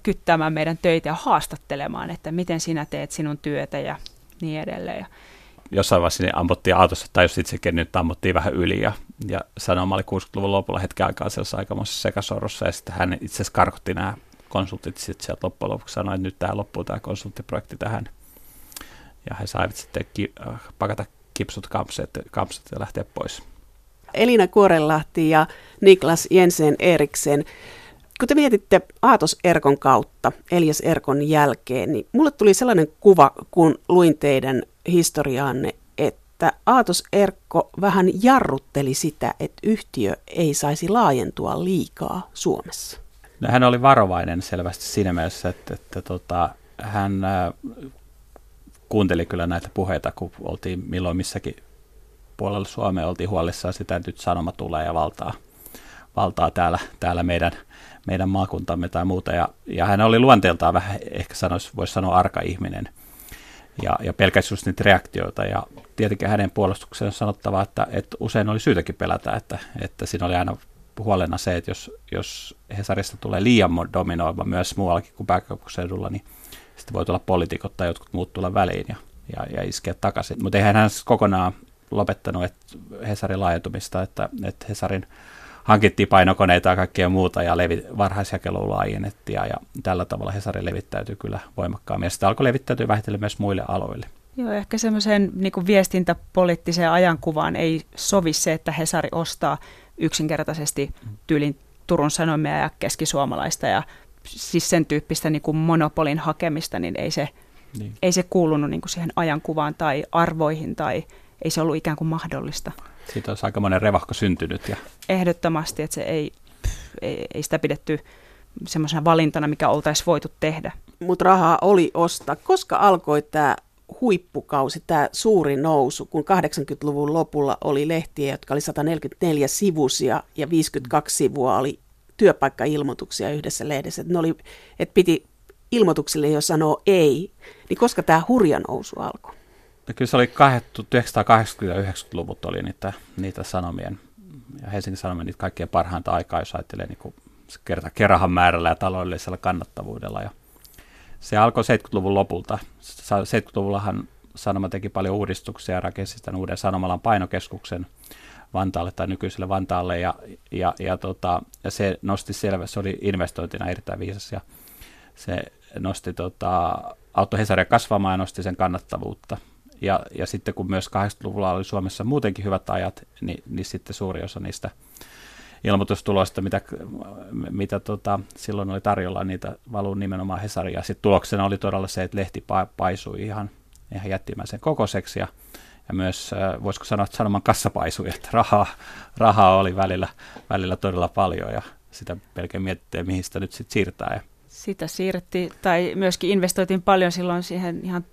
kyttäämään meidän töitä ja haastattelemaan, että miten sinä teet sinun työtä ja niin edelleen jossain vaiheessa niin ammuttiin autossa, tai jos itsekin nyt ammuttiin vähän yli, ja, ja sanoma oli 60-luvun lopulla hetken aikaa sellaisessa aikamoisessa sekasorrossa, ja sitten hän itse asiassa karkotti nämä konsultit sitten sieltä loppujen lopuksi sanoi, että nyt tämä loppuu tämä konsulttiprojekti tähän. Ja he saivat sitten ki- äh, pakata kipsut kampset, kampset ja lähteä pois. Elina Kuorelahti ja Niklas Jensen Eriksen. Kun te mietitte Aatos Erkon kautta, Elias Erkon jälkeen, niin mulle tuli sellainen kuva, kun luin teidän historiaanne, että Aatos Erkko vähän jarrutteli sitä, että yhtiö ei saisi laajentua liikaa Suomessa. No, hän oli varovainen selvästi siinä mielessä, että, että tota, hän äh, kuunteli kyllä näitä puheita, kun oltiin milloin missäkin puolella Suomea oltiin huolissaan sitä, että nyt sanoma tulee ja valtaa, valtaa täällä, täällä meidän, meidän maakuntamme tai muuta. Ja, ja hän oli luonteeltaan vähän, ehkä sanoisi, voisi sanoa arka ihminen – ja, ja pelkäsi just niitä reaktioita. Ja tietenkin hänen puolustukseen on sanottava, että, että usein oli syytäkin pelätä, että, että siinä oli aina huolena se, että jos, jos Hesarista tulee liian dominoiva myös muuallakin kuin pääkaupunkiseudulla, niin sitten voi tulla poliitikot tai jotkut muut tulla väliin ja, ja, ja iskeä takaisin. Mutta eihän hän kokonaan lopettanut että Hesarin laajentumista, että, että Hesarin hankittiin painokoneita ja kaikkea muuta ja levi, varhaisjakelua laajennettiin ja, ja tällä tavalla Hesari levittäytyi kyllä voimakkaammin ja sitä alkoi levittäytyä vähitellen myös muille aloille. Joo, ehkä semmoiseen niin viestintäpoliittiseen ajankuvaan ei sovi se, että Hesari ostaa yksinkertaisesti tyylin Turun Sanomia ja keskisuomalaista ja siis sen tyyppistä niin kuin monopolin hakemista, niin ei se, niin. ei se kuulunut niin kuin siihen ajankuvaan tai arvoihin tai ei se ollut ikään kuin mahdollista. Siitä olisi aika monen revahko syntynyt. Ja... Ehdottomasti, että se ei, ei, ei sitä pidetty semmoisena valintana, mikä oltaisiin voitu tehdä. Mutta rahaa oli ostaa. Koska alkoi tämä huippukausi, tämä suuri nousu, kun 80-luvun lopulla oli lehtiä, jotka oli 144 sivusia ja 52 sivua oli työpaikkailmoituksia yhdessä lehdessä. Että, ne oli, että piti ilmoituksille jo sanoa ei. Niin koska tämä hurja nousu alkoi? No kyllä se oli 1980-90-luvut oli niitä, niitä sanomien, ja Helsingin Sanomien niitä kaikkien parhainta aikaa, jos ajattelee niin kerta, kerrahan määrällä ja taloudellisella kannattavuudella. Ja se alkoi 70-luvun lopulta. 70-luvullahan Sanoma teki paljon uudistuksia ja rakensi tämän uuden Sanomalan painokeskuksen Vantaalle tai nykyiselle Vantaalle ja, ja, ja, tota, se nosti selvä, se oli investointina erittäin viisas ja se nosti tota, auttoi Hesaria kasvamaan ja nosti sen kannattavuutta Ja, ja sitten kun myös 80-luvulla oli Suomessa muutenkin hyvät ajat, niin, niin sitten suuri osa niistä ilmoitustuloista, mitä, mitä tota, silloin oli tarjolla, niitä valuu nimenomaan Hesaria. Sitten tuloksena oli todella se, että lehti paisui ihan, ihan jättimäisen kokoiseksi ja, ja myös, voisiko sanoa, että sanoman kassa paisui, että rahaa, rahaa oli välillä, välillä todella paljon ja sitä pelkään miettiä, mihin sitä nyt sitten siirtää. Ja sitä siirrettiin, tai myöskin investoitiin paljon silloin siihen, ihan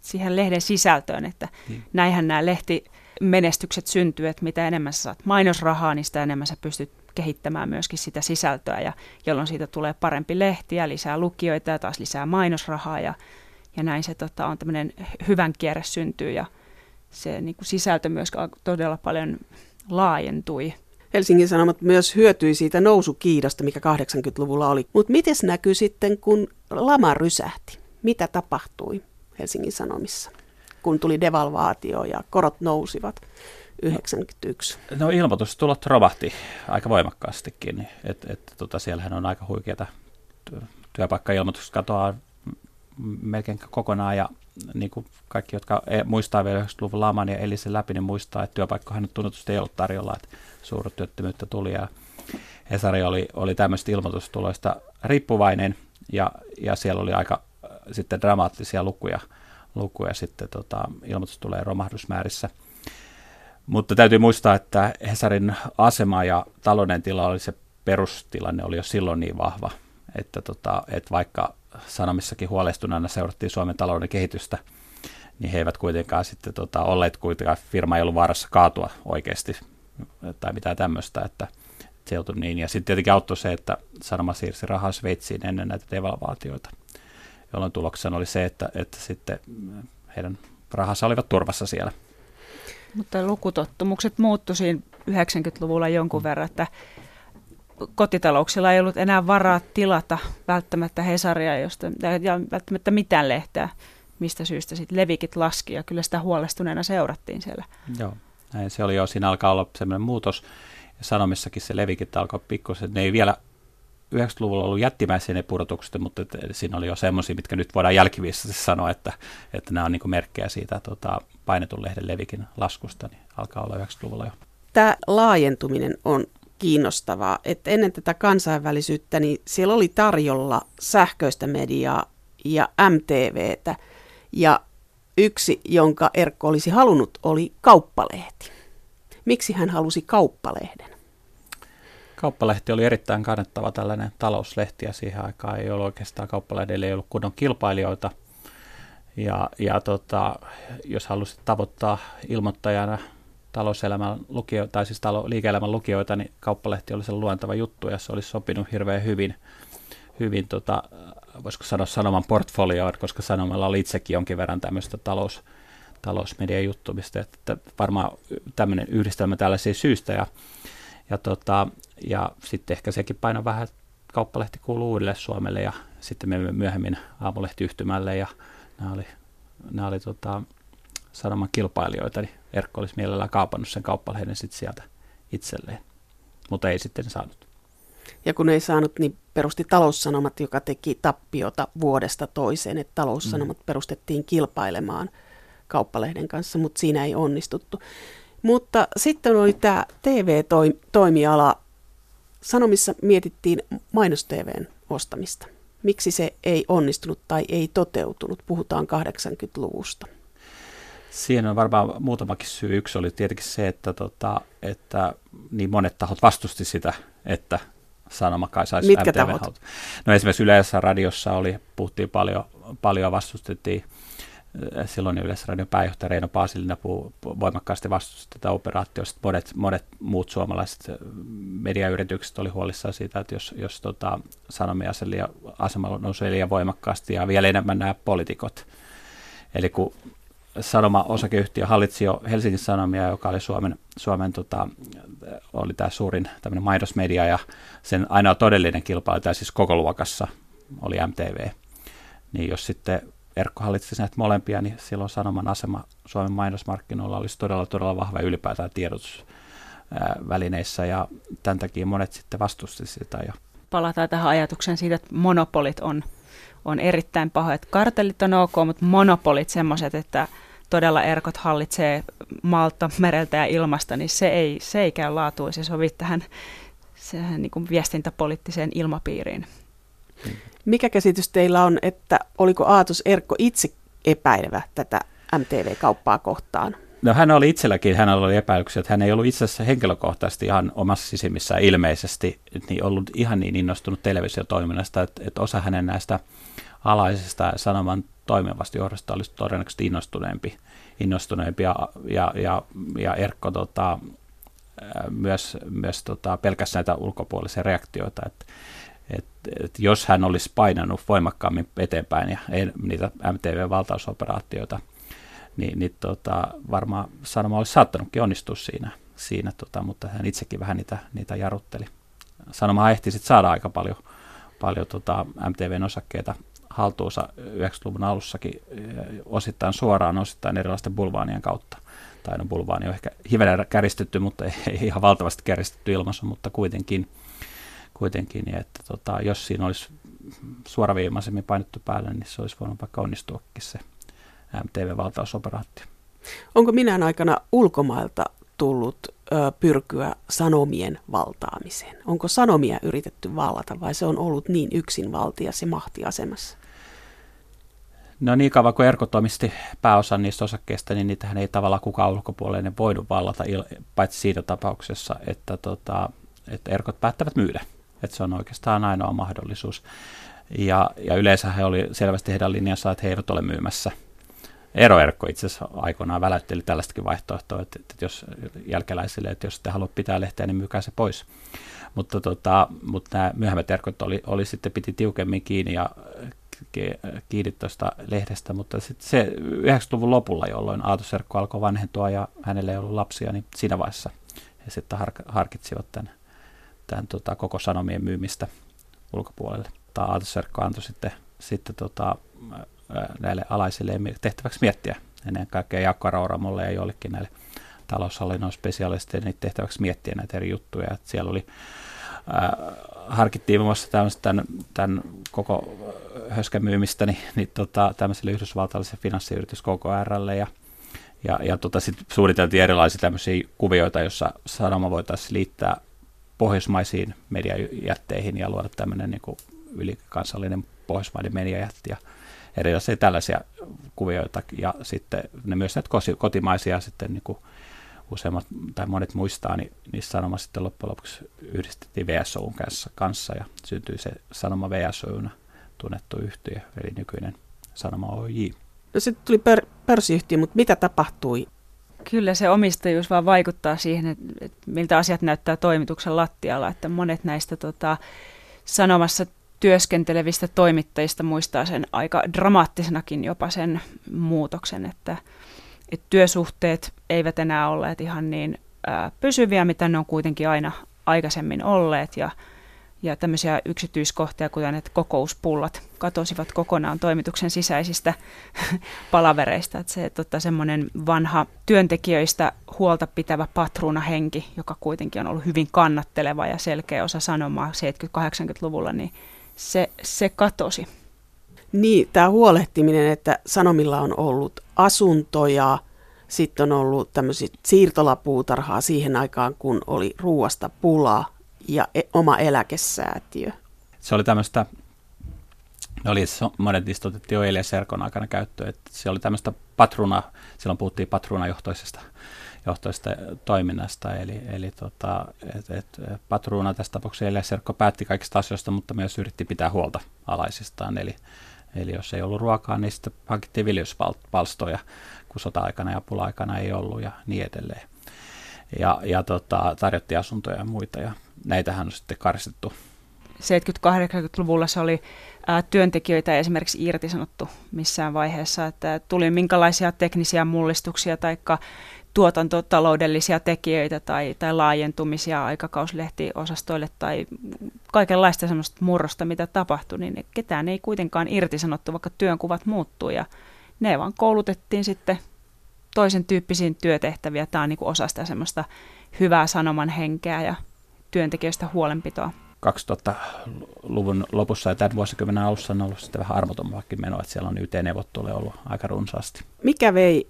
siihen lehden sisältöön, että niin. näinhän nämä lehtimenestykset syntyy, että mitä enemmän sä saat mainosrahaa, niin sitä enemmän sä pystyt kehittämään myöskin sitä sisältöä, ja jolloin siitä tulee parempi lehti ja lisää lukijoita ja taas lisää mainosrahaa, ja, ja näin se tota, on tämmöinen hyvän kierre syntyy, ja se niin kuin sisältö myös todella paljon laajentui. Helsingin Sanomat myös hyötyi siitä nousukiidosta, mikä 80-luvulla oli. Mutta miten näkyy sitten, kun lama rysähti? Mitä tapahtui Helsingin Sanomissa, kun tuli devalvaatio ja korot nousivat? 91. No ilmoitustulot romahti aika voimakkaastikin. Et, et, tota, siellähän on aika huikeata työpaikkailmoitukset katoaa melkein kokonaan ja niin kuin kaikki, jotka e, muistaa vielä 90-luvun laman ja eli sen läpi, niin muistaa, että työpaikkohan tunnetusti ei ollut tarjolla, että suurta työttömyyttä tuli ja Hesari oli, oli tämmöistä ilmoitustuloista riippuvainen ja, ja siellä oli aika äh, sitten dramaattisia lukuja, lukuja sitten tota, ilmoitustulojen romahdusmäärissä. Mutta täytyy muistaa, että Hesarin asema ja talouden tila oli se perustilanne oli jo silloin niin vahva, että, tota, että vaikka Sanomissakin huolestuneena seurattiin Suomen talouden kehitystä, niin he eivät kuitenkaan sitten tota, olleet kuitenkaan, firma ei ollut vaarassa kaatua oikeasti tai mitään tämmöistä, että se niin. Ja sitten tietenkin auttoi se, että Sanoma siirsi rahaa Sveitsiin ennen näitä devalvaatioita, jolloin tuloksena oli se, että, että sitten heidän rahansa olivat turvassa siellä. Mutta lukutottumukset muuttuivat 90-luvulla jonkun verran, että kotitalouksilla ei ollut enää varaa tilata välttämättä Hesaria josta, ja välttämättä mitään lehteä, mistä syystä sitten levikit laski ja kyllä sitä huolestuneena seurattiin siellä. Joo, näin se oli jo, siinä alkaa olla sellainen muutos ja Sanomissakin se levikit alkoi pikkusen, ne ei vielä 90-luvulla ollut jättimäisiä ne pudotukset, mutta että siinä oli jo semmoisia, mitkä nyt voidaan jälkiviissä sanoa, että, että nämä on niin merkkejä siitä tota, painetun lehden levikin laskusta, niin alkaa olla 90-luvulla jo. Tämä laajentuminen on kiinnostavaa, että ennen tätä kansainvälisyyttä, niin siellä oli tarjolla sähköistä mediaa ja MTVtä, ja yksi, jonka Erkko olisi halunnut, oli kauppalehti. Miksi hän halusi kauppalehden? Kauppalehti oli erittäin kannattava tällainen talouslehti ja siihen aikaan ei ollut oikeastaan kauppalehdelle ei ollut kunnon kilpailijoita. Ja, ja tota, jos halusit tavoittaa ilmoittajana talouselämän lukio, tai siis talo, liike-elämän lukijoita, niin kauppalehti oli se luontava juttu ja se olisi sopinut hirveän hyvin, hyvin tota, voisiko sanoa sanoman portfolioon, koska sanomalla oli itsekin jonkin verran tämmöistä talous, talousmedian juttumista, että varmaan tämmöinen yhdistelmä tällaisia syystä ja, ja, tota, ja sitten ehkä sekin paino vähän, että kauppalehti kuuluu uudelle Suomelle ja sitten me myöhemmin aamulehtiyhtymälle ja nämä oli, nämä oli tota, sanoman kilpailijoita, niin Erkko olisi mielellään kaupannut sen kauppalehden sitten sieltä itselleen, mutta ei sitten saanut. Ja kun ei saanut, niin perusti taloussanomat, joka teki tappiota vuodesta toiseen, että taloussanomat mm. perustettiin kilpailemaan kauppalehden kanssa, mutta siinä ei onnistuttu. Mutta sitten oli tämä TV-toimiala. Sanomissa mietittiin mainos-TVn ostamista. Miksi se ei onnistunut tai ei toteutunut? Puhutaan 80-luvusta. Siihen on varmaan muutamakin syy. Yksi oli tietenkin se, että, tota, että niin monet tahot vastusti sitä, että sanoma kai saisi Mitkä tahot? No esimerkiksi yleisessä radiossa oli, puhuttiin paljon, paljon vastustettiin silloin Yleisradion pääjohtaja Reino Paasilina voimakkaasti vastusti tätä operaatiosta. Monet, monet muut suomalaiset mediayritykset oli huolissaan siitä, että jos, jos tota, sanomia asema nousee liian voimakkaasti ja vielä enemmän nämä poliitikot. Eli kun Sanoma osakeyhtiö hallitsi jo Helsingin Sanomia, joka oli Suomen, Suomen tota, oli tämä suurin tämmöinen mainosmedia ja sen ainoa todellinen kilpailija, siis koko luokassa, oli MTV. Niin jos sitten Erkko hallitsi näitä molempia, niin silloin Sanoman asema Suomen mainosmarkkinoilla olisi todella, todella vahva ylipäätään tiedotusvälineissä ja tämän takia monet sitten vastusti sitä. Ja Palataan tähän ajatukseen siitä, että monopolit on, on erittäin pahoja. Kartellit on ok, mutta monopolit semmoiset, että todella erkot hallitsee maalta, mereltä ja ilmasta, niin se ei, se ei käy laatuun, se sovi tähän sehän niin kuin viestintäpoliittiseen ilmapiiriin. Mikä käsitys teillä on, että oliko Aatos Erkko itse epäilevä tätä MTV-kauppaa kohtaan? No hän oli itselläkin, hänellä oli epäilyksiä, että hän ei ollut itse asiassa henkilökohtaisesti ihan omassa sisimmissään ilmeisesti niin ollut ihan niin innostunut televisiotoiminnasta, että, että osa hänen näistä alaisista sanoman toimivasta johdosta olisi todennäköisesti innostuneempi, innostuneempi ja, ja, ja, ja Erkko tota, myös, myös tota, pelkästään näitä ulkopuolisia reaktioita, että et, et jos hän olisi painanut voimakkaammin eteenpäin ja niitä MTV-valtausoperaatioita, niin, niin tota, varmaan sanoma olisi saattanutkin onnistua siinä, siinä tota, mutta hän itsekin vähän niitä, niitä jarrutteli. Sanoma ehti sitten saada aika paljon, paljon tota MTVn osakkeita haltuunsa 90-luvun alussakin osittain suoraan, osittain erilaisten bulvaanien kautta. Tai no bulvaani on ehkä hivenen käristetty, mutta ei, ihan valtavasti käristetty ilmaisu, mutta kuitenkin, kuitenkin niin että tota, jos siinä olisi suoraviimaisemmin painettu päälle, niin se olisi voinut vaikka onnistuakin se MTV-valtausoperaatio. Onko minä aikana ulkomailta tullut ö, pyrkyä sanomien valtaamiseen? Onko sanomia yritetty vallata vai se on ollut niin yksinvaltias ja mahtiasemassa? No niin kauan kuin Erko toimisti pääosan niistä osakkeista, niin niitähän ei tavallaan kukaan ulkopuolinen voinut vallata, paitsi siinä tapauksessa, että, tota, että Erkot päättävät myydä. Että se on oikeastaan ainoa mahdollisuus. Ja, ja yleensä he oli selvästi heidän linjassa, että he eivät ole myymässä. Eero Erkko itse asiassa aikoinaan väläytteli tällaistakin vaihtoehtoa, että, että jos jälkeläisille, että jos te haluat pitää lehteä, niin myykää se pois. Mutta, tota, mutta nämä myöhemmät Erkot oli, oli sitten piti tiukemmin kiinni ja kiinni tuosta lehdestä, mutta sitten se 90-luvun lopulla, jolloin Aato Serkko alkoi vanhentua ja hänelle ei ollut lapsia, niin siinä vaiheessa he sitten harkitsivat tämän, tämän tota, koko sanomien myymistä ulkopuolelle. Aato Serkko antoi sitten, sitten tota, näille alaisille tehtäväksi miettiä ennen kaikkea Jaakko Rauramolle ja joillekin näille taloushallinnon spesialisteille niin tehtäväksi miettiä näitä eri juttuja. Että siellä oli, ää, harkittiin muun muassa tämän, tämän koko höskän myymistä niin, niin tota, tämmöiselle yhdysvaltalaiselle finanssiyritys KKRlle ja, ja, ja tota, sitten suunniteltiin erilaisia tämmöisiä kuvioita, joissa sanoma voitaisiin liittää pohjoismaisiin mediajätteihin ja luoda tämmöinen niin ylikansallinen pohjoismainen mediajätti ja erilaisia tällaisia kuvioita ja sitten ne myös näitä kotimaisia sitten niin kuin useimmat tai monet muistaa, niin niissä sanoma sitten loppujen lopuksi yhdistettiin VSOun kanssa ja syntyi se sanoma VSOuna tunnettu yhtiö, eli nykyinen Sanoma OJ. No sitten tuli pör- pörssiyhtiö, mutta mitä tapahtui? Kyllä se omistajuus vaan vaikuttaa siihen, että, että miltä asiat näyttää toimituksen lattialla, että monet näistä tota, sanomassa työskentelevistä toimittajista muistaa sen aika dramaattisenakin jopa sen muutoksen, että, että työsuhteet eivät enää olleet ihan niin ää, pysyviä, mitä ne on kuitenkin aina aikaisemmin olleet ja ja tämmöisiä yksityiskohtia, kuten että kokouspullat katosivat kokonaan toimituksen sisäisistä palavereista. Että se tota, semmoinen vanha työntekijöistä huolta pitävä patruunahenki, joka kuitenkin on ollut hyvin kannatteleva ja selkeä osa sanomaa 70-80-luvulla, niin se, se katosi. Niin, tämä huolehtiminen, että Sanomilla on ollut asuntoja, sitten on ollut tämmöisiä siirtolapuutarhaa siihen aikaan, kun oli ruuasta pulaa, ja e- oma eläkesäätiö. Se oli tämmöistä, ne oli, monet niistä otettiin jo Elias Serkon aikana käyttöön, että se oli tämmöistä patruna, silloin puhuttiin patruunajohtoisesta johtoista toiminnasta, eli, eli tota, et, et, patruuna tässä tapauksessa Elias Serkko päätti kaikista asioista, mutta myös yritti pitää huolta alaisistaan, eli, eli jos ei ollut ruokaa, niin sitten hankittiin viljelyspalstoja, kun sota-aikana ja pula-aikana ei ollut ja niin edelleen. Ja, ja tota, tarjottiin asuntoja ja muita, ja näitähän on sitten karsittu. 70-80-luvulla se oli työntekijöitä esimerkiksi irtisanottu missään vaiheessa, että tuli minkälaisia teknisiä mullistuksia tai tuotantotaloudellisia tekijöitä tai, tai laajentumisia aikakauslehti-osastoille tai kaikenlaista semmoista murrosta, mitä tapahtui, niin ketään ei kuitenkaan irtisanottu, vaikka työnkuvat muuttuu ja ne vaan koulutettiin sitten toisen tyyppisiin työtehtäviä. Tämä on niin kuin osa sitä semmoista hyvää sanoman henkeä ja työntekijöistä huolenpitoa. 2000-luvun lopussa ja tämän vuosikymmenen alussa on ollut sitten vähän armotomakin menoa, että siellä on YT-neuvotteluja ollut aika runsaasti. Mikä vei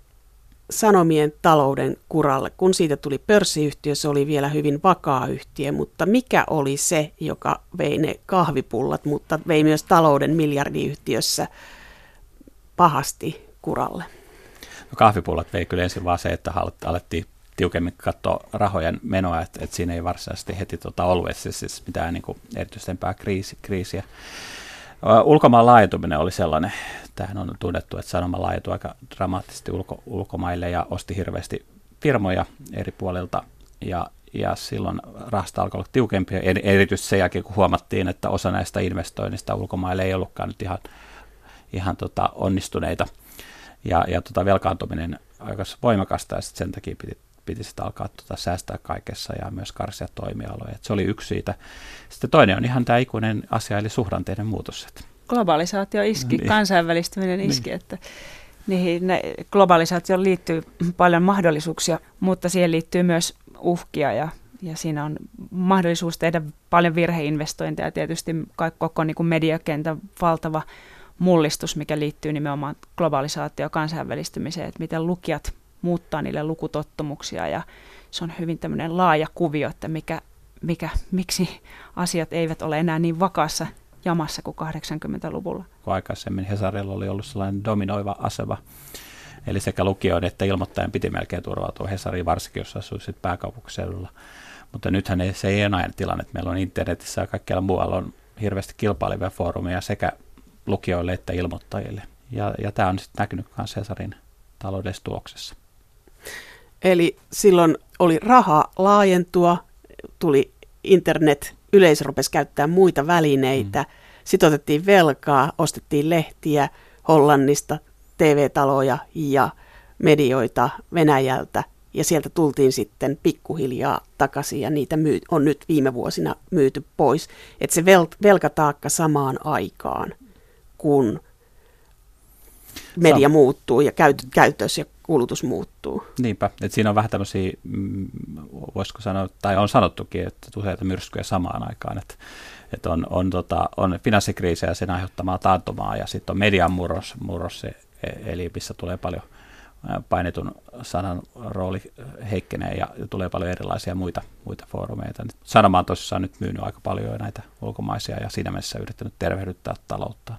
Sanomien talouden kuralle? Kun siitä tuli pörssiyhtiö, se oli vielä hyvin vakaa yhtiö, mutta mikä oli se, joka vei ne kahvipullat, mutta vei myös talouden miljardiyhtiössä pahasti kuralle? No kahvipullat vei kyllä ensin vaan se, että alettiin tiukemmin katsoa rahojen menoa, että, että siinä ei varsinaisesti heti tota ollut siis mitään niin erityisempää kriisi, kriisiä. Ulkomaan laajentuminen oli sellainen, tähän on tunnettu, että Sanoma laajentui aika dramaattisesti ulko, ulkomaille ja osti hirveästi firmoja eri puolilta. Ja, ja silloin rahasta alkoi olla tiukempia, erityisesti sen jälkeen kun huomattiin, että osa näistä investoinnista ulkomaille ei ollutkaan nyt ihan, ihan tota onnistuneita. Ja, ja tota velkaantuminen aika voimakasta ja sen takia piti piti sitä alkaa tuota säästää kaikessa ja myös karsia toimialoja. Et se oli yksi siitä. Sitten toinen on ihan tämä ikuinen asia, eli suhdanteiden muutos. Globalisaatio iski, niin. kansainvälistyminen iski, niin. että niihin ne, globalisaatioon liittyy paljon mahdollisuuksia, mutta siihen liittyy myös uhkia ja, ja siinä on mahdollisuus tehdä paljon virheinvestointeja. Tietysti koko niin kuin mediakentän valtava mullistus, mikä liittyy nimenomaan globalisaatio kansainvälistymiseen, että miten lukijat muuttaa niille lukutottumuksia ja se on hyvin tämmöinen laaja kuvio, että mikä, mikä, miksi asiat eivät ole enää niin vakaassa jamassa kuin 80-luvulla. Kun aikaisemmin Hesarilla oli ollut sellainen dominoiva asema, eli sekä lukijoiden että ilmoittajan piti melkein turvautua Hesariin, varsinkin jos asuisit pääkaupunkiseudulla. Mutta nythän se ei enää tilanne, että meillä on internetissä ja kaikkialla muualla on hirveästi kilpailevia foorumeja sekä lukijoille että ilmoittajille. Ja, ja tämä on sitten näkynyt myös Hesarin taloudellisessa tuloksessa. Eli silloin oli raha laajentua, tuli internet, yleisö rupesi käyttää muita välineitä, mm. sitten otettiin velkaa, ostettiin lehtiä Hollannista, TV-taloja ja medioita Venäjältä ja sieltä tultiin sitten pikkuhiljaa takaisin ja niitä myy- on nyt viime vuosina myyty pois. Että se vel- velkataakka samaan aikaan, kun media Sam- muuttuu ja käyt- käytös ja kulutus muuttuu. Niinpä, että siinä on vähän tämmöisiä, mm, voisiko sanoa, tai on sanottukin, että useita myrskyjä samaan aikaan, että, että on, on, tota, on finanssikriisiä ja sen aiheuttamaa taantumaa ja sitten on median murros, murros se, eli missä tulee paljon painetun sanan rooli heikkenee ja tulee paljon erilaisia muita, muita foorumeita. Sanoma on tosissaan nyt myynyt aika paljon näitä ulkomaisia ja siinä mielessä yrittänyt tervehdyttää taloutta.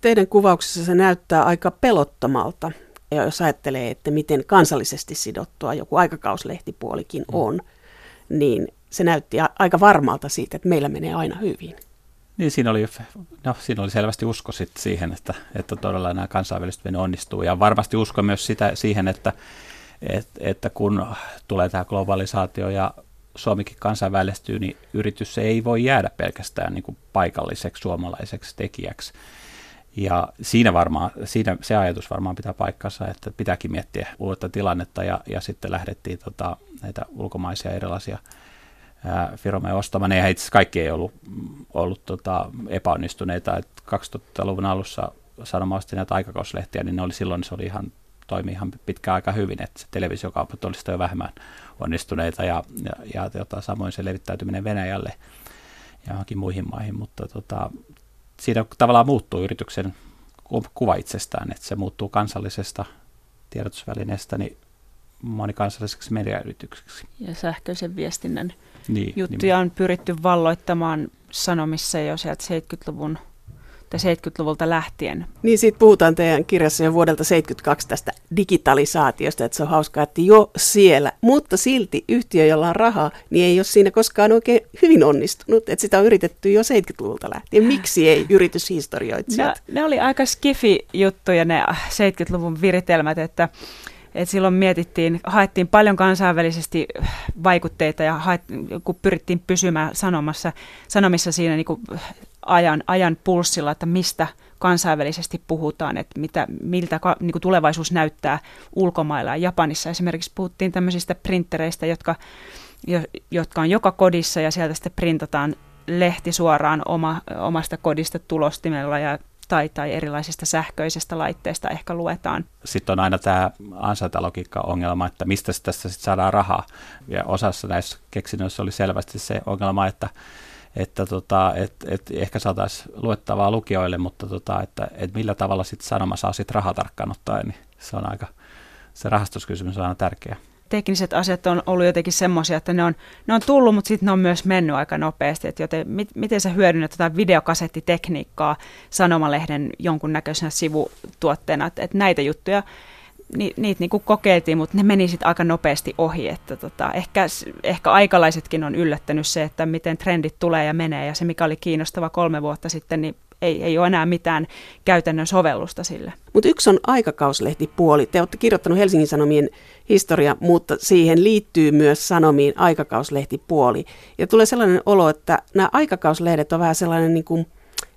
Teidän kuvauksessa se näyttää aika pelottomalta. Ja jos ajattelee, että miten kansallisesti sidottua joku aikakauslehtipuolikin mm. on, niin se näytti aika varmalta siitä, että meillä menee aina hyvin. Niin, siinä oli, no, siinä oli selvästi usko sit siihen, että, että todella nämä kansainväliset onnistuu. Ja varmasti usko myös sitä, siihen, että, että, että kun tulee tämä globalisaatio ja Suomikin kansainvälistyy, niin yritys ei voi jäädä pelkästään niin kuin paikalliseksi suomalaiseksi tekijäksi ja siinä, varmaan, siinä se ajatus varmaan pitää paikkansa, että pitääkin miettiä uutta tilannetta ja, ja sitten lähdettiin tota, näitä ulkomaisia erilaisia firmoja ostamaan. Eihän itse kaikki ei ollut, ollut tota, epäonnistuneita. Et 2000-luvun alussa sanomasti näitä aikakauslehtiä, niin ne oli silloin se oli ihan, toimi ihan pitkään aika hyvin, että televisiokaupat oli jo vähemmän onnistuneita ja, ja, ja tota, samoin se levittäytyminen Venäjälle ja johonkin muihin maihin, mutta tota, siinä tavallaan muuttuu yrityksen kuva itsestään, että se muuttuu kansallisesta tiedotusvälineestä niin monikansalliseksi mediayritykseksi. Ja sähköisen viestinnän niin, juttuja niin. on pyritty valloittamaan sanomissa jo sieltä 70-luvun 70-luvulta lähtien. Niin, siitä puhutaan teidän kirjassa jo vuodelta 72 tästä digitalisaatiosta, että se on hauskaa, että jo siellä, mutta silti yhtiö, jolla on rahaa, niin ei ole siinä koskaan oikein hyvin onnistunut, että sitä on yritetty jo 70-luvulta lähtien. Miksi ei yrityshistorioitsijat? No, ne oli aika skifi-juttuja ne 70-luvun viritelmät, että et silloin mietittiin, haettiin paljon kansainvälisesti vaikutteita ja haet, kun pyrittiin pysymään sanomassa, sanomissa siinä niin kuin ajan, ajan pulssilla, että mistä kansainvälisesti puhutaan, että mitä, miltä niin kuin tulevaisuus näyttää ulkomailla. Japanissa esimerkiksi puhuttiin tämmöisistä printtereistä, jotka, jotka on joka kodissa ja sieltä sitten printataan lehti suoraan oma, omasta kodista tulostimella ja tai, tai erilaisista sähköisistä laitteista ehkä luetaan. Sitten on aina tämä ansaintalogiikka-ongelma, että mistä tässä sitten saadaan rahaa. Ja osassa näissä keksinnöissä oli selvästi se ongelma, että että tota, et, et ehkä saataisiin luettavaa lukijoille, mutta tota, että et millä tavalla sitten sanoma saa sitten rahaa tarkkaan ottaen, niin se on aika, se rahastuskysymys on aina tärkeä tekniset asiat on ollut jotenkin semmoisia, että ne on, ne on tullut, mutta sitten ne on myös mennyt aika nopeasti. Että joten mit, miten sä hyödynnät tätä videokasettitekniikkaa sanomalehden jonkunnäköisenä sivutuotteena, että, että näitä juttuja ni, niitä niin kokeiltiin, mutta ne meni sitten aika nopeasti ohi. Että tota, ehkä, ehkä aikalaisetkin on yllättänyt se, että miten trendit tulee ja menee, ja se mikä oli kiinnostava kolme vuotta sitten, niin ei, ei ole enää mitään käytännön sovellusta sille. Mutta yksi on aikakauslehtipuoli. Te olette kirjoittanut Helsingin Sanomien historia, mutta siihen liittyy myös Sanomiin aikakauslehtipuoli. Ja tulee sellainen olo, että nämä aikakauslehdet on vähän sellainen niin kuin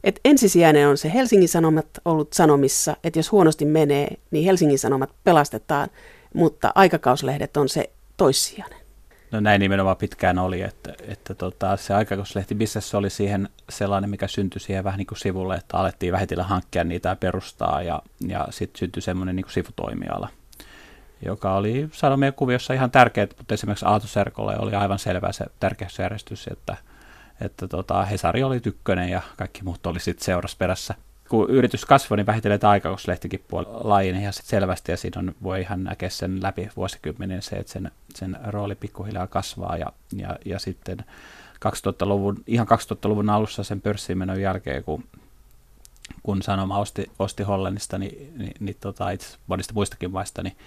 että ensisijainen on se Helsingin Sanomat ollut Sanomissa, että jos huonosti menee, niin Helsingin Sanomat pelastetaan, mutta aikakauslehdet on se toissijainen. No näin nimenomaan pitkään oli, että, että tota, se aikakauslehti business oli siihen sellainen, mikä syntyi siihen vähän niin kuin sivulle, että alettiin vähitellen hankkia niitä ja perustaa ja, ja sitten syntyi semmoinen niin kuin sivutoimiala, joka oli Sanomien kuviossa ihan tärkeä, mutta esimerkiksi Aato Serkolle oli aivan selvä se tärkeysjärjestys, että, että tota, Hesari oli tykkönen ja kaikki muut oli sitten seurassa perässä kun yritys kasvoi, niin vähitellen tämä aikakauslehtikin puoli laajeni ihan selvästi, ja siinä on, voi ihan näkeä sen läpi vuosikymmenen se, että sen, sen rooli pikkuhiljaa kasvaa, ja, ja, ja sitten 2000-luvun, ihan 2000-luvun alussa sen pörssiin menon jälkeen, kun, kun Sanoma osti, osti Hollannista, niin, niin, niin tota, itse monista muistakin maista, niin,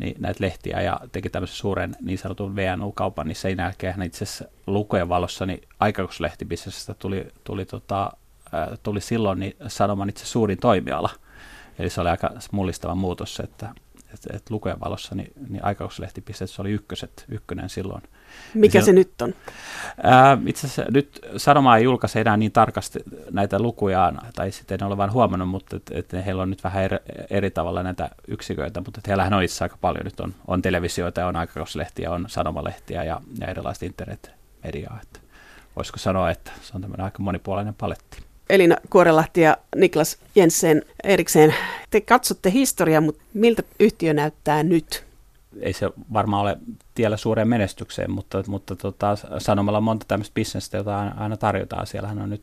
niin näitä lehtiä ja teki tämmöisen suuren niin sanotun VNU-kaupan, niin sen jälkeen hän itse asiassa lukujen valossa niin aikakauslehtipissestä tuli, tuli tota, tuli silloin niin Sanoman itse suurin toimiala. Eli se oli aika mullistava muutos, että, että, että lukujen valossa niin, niin aikakauslehtipisteet se oli ykköset, ykkönen silloin. Mikä ja se nyt on? Ää, itse asiassa nyt Sanoma ei julkaise enää niin tarkasti näitä lukujaan, tai sitten en ole vain huomannut, mutta että et heillä on nyt vähän eri, eri tavalla näitä yksiköitä, mutta heillähän on itse aika paljon. Nyt on, on televisioita, on aikakauslehtiä, on sanomalehtiä ja, ja erilaista internetmediaa. Että voisiko sanoa, että se on tämmöinen aika monipuolinen paletti. Elina Kuorelahti ja Niklas Jensen erikseen. Te katsotte historiaa, mutta miltä yhtiö näyttää nyt? Ei se varmaan ole tiellä suureen menestykseen, mutta, mutta tota, sanomalla on monta tämmöistä bisnestä, jota aina tarjotaan. Siellähän on nyt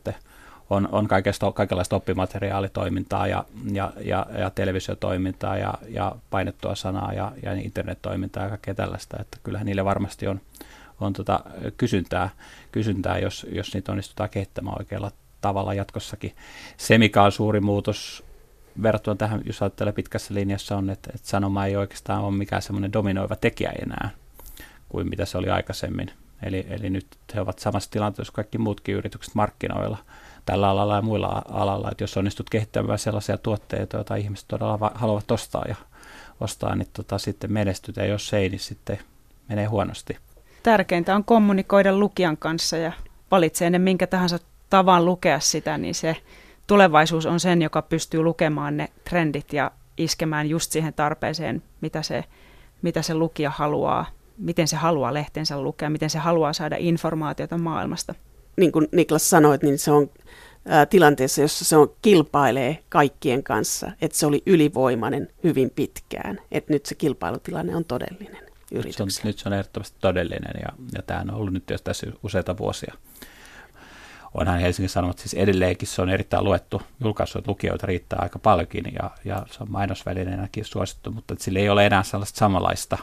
on, on kaikesta, kaikenlaista oppimateriaalitoimintaa ja, ja, ja, ja televisiotoimintaa ja, ja painettua sanaa ja, ja internettoimintaa ja kaikkea tällaista. Että kyllähän niille varmasti on, on tota kysyntää, kysyntää, jos, jos niitä onnistutaan kehittämään oikealla tavalla jatkossakin. Se, mikä on suuri muutos verrattuna tähän, jos ajattelee pitkässä linjassa, on, että, että sanoma ei oikeastaan ole mikään semmoinen dominoiva tekijä enää kuin mitä se oli aikaisemmin. Eli, eli nyt he ovat samassa tilanteessa kaikki muutkin yritykset markkinoilla tällä alalla ja muilla alalla, että jos onnistut kehittämään sellaisia tuotteita, joita ihmiset todella haluavat ostaa ja ostaa, niin tota, sitten menestyt, ja jos ei, niin sitten menee huonosti. Tärkeintä on kommunikoida lukijan kanssa ja valitsee ne minkä tahansa tavan lukea sitä, niin se tulevaisuus on sen, joka pystyy lukemaan ne trendit ja iskemään just siihen tarpeeseen, mitä se, mitä se lukija haluaa, miten se haluaa lehtensä lukea, miten se haluaa saada informaatiota maailmasta. Niin kuin Niklas sanoit, niin se on tilanteessa, jossa se on kilpailee kaikkien kanssa, että se oli ylivoimainen hyvin pitkään, että nyt se kilpailutilanne on todellinen yrityksellä. Nyt se on, nyt se on ehdottomasti todellinen ja, ja tämä on ollut nyt jo tässä useita vuosia onhan Helsingin Sanomat siis edelleenkin, se on erittäin luettu julkaisu, että lukijoita riittää aika paljonkin ja, ja se on mainosvälineenäkin suosittu, mutta sillä ei ole enää sellaista samanlaista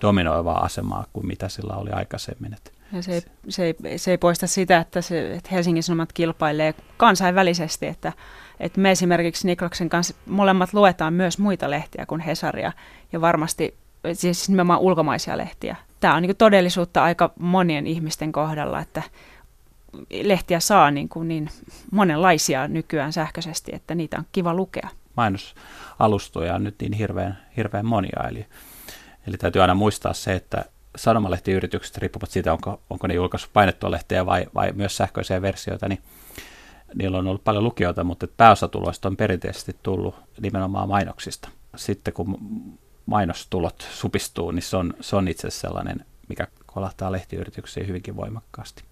dominoivaa asemaa kuin mitä sillä oli aikaisemmin. Ja se, ei, se, ei, se ei poista sitä, että, se, että Helsingin Sanomat kilpailee kansainvälisesti, että, että me esimerkiksi Nikloksen kanssa molemmat luetaan myös muita lehtiä kuin Hesaria ja varmasti siis nimenomaan ulkomaisia lehtiä. Tämä on niin todellisuutta aika monien ihmisten kohdalla, että lehtiä saa niin, kuin niin monenlaisia nykyään sähköisesti, että niitä on kiva lukea. Mainosalustoja on nyt niin hirveän, hirveän monia, eli, eli täytyy aina muistaa se, että sanomalehtiyritykset riippuvat siitä, onko, onko ne julkaissut painettua lehteä vai, vai myös sähköisiä versioita, niin niillä on ollut paljon lukijoita, mutta pääosa tuloista on perinteisesti tullut nimenomaan mainoksista. Sitten kun mainostulot supistuu, niin se on, se on itse sellainen, mikä kolahtaa lehtiyrityksiin hyvinkin voimakkaasti.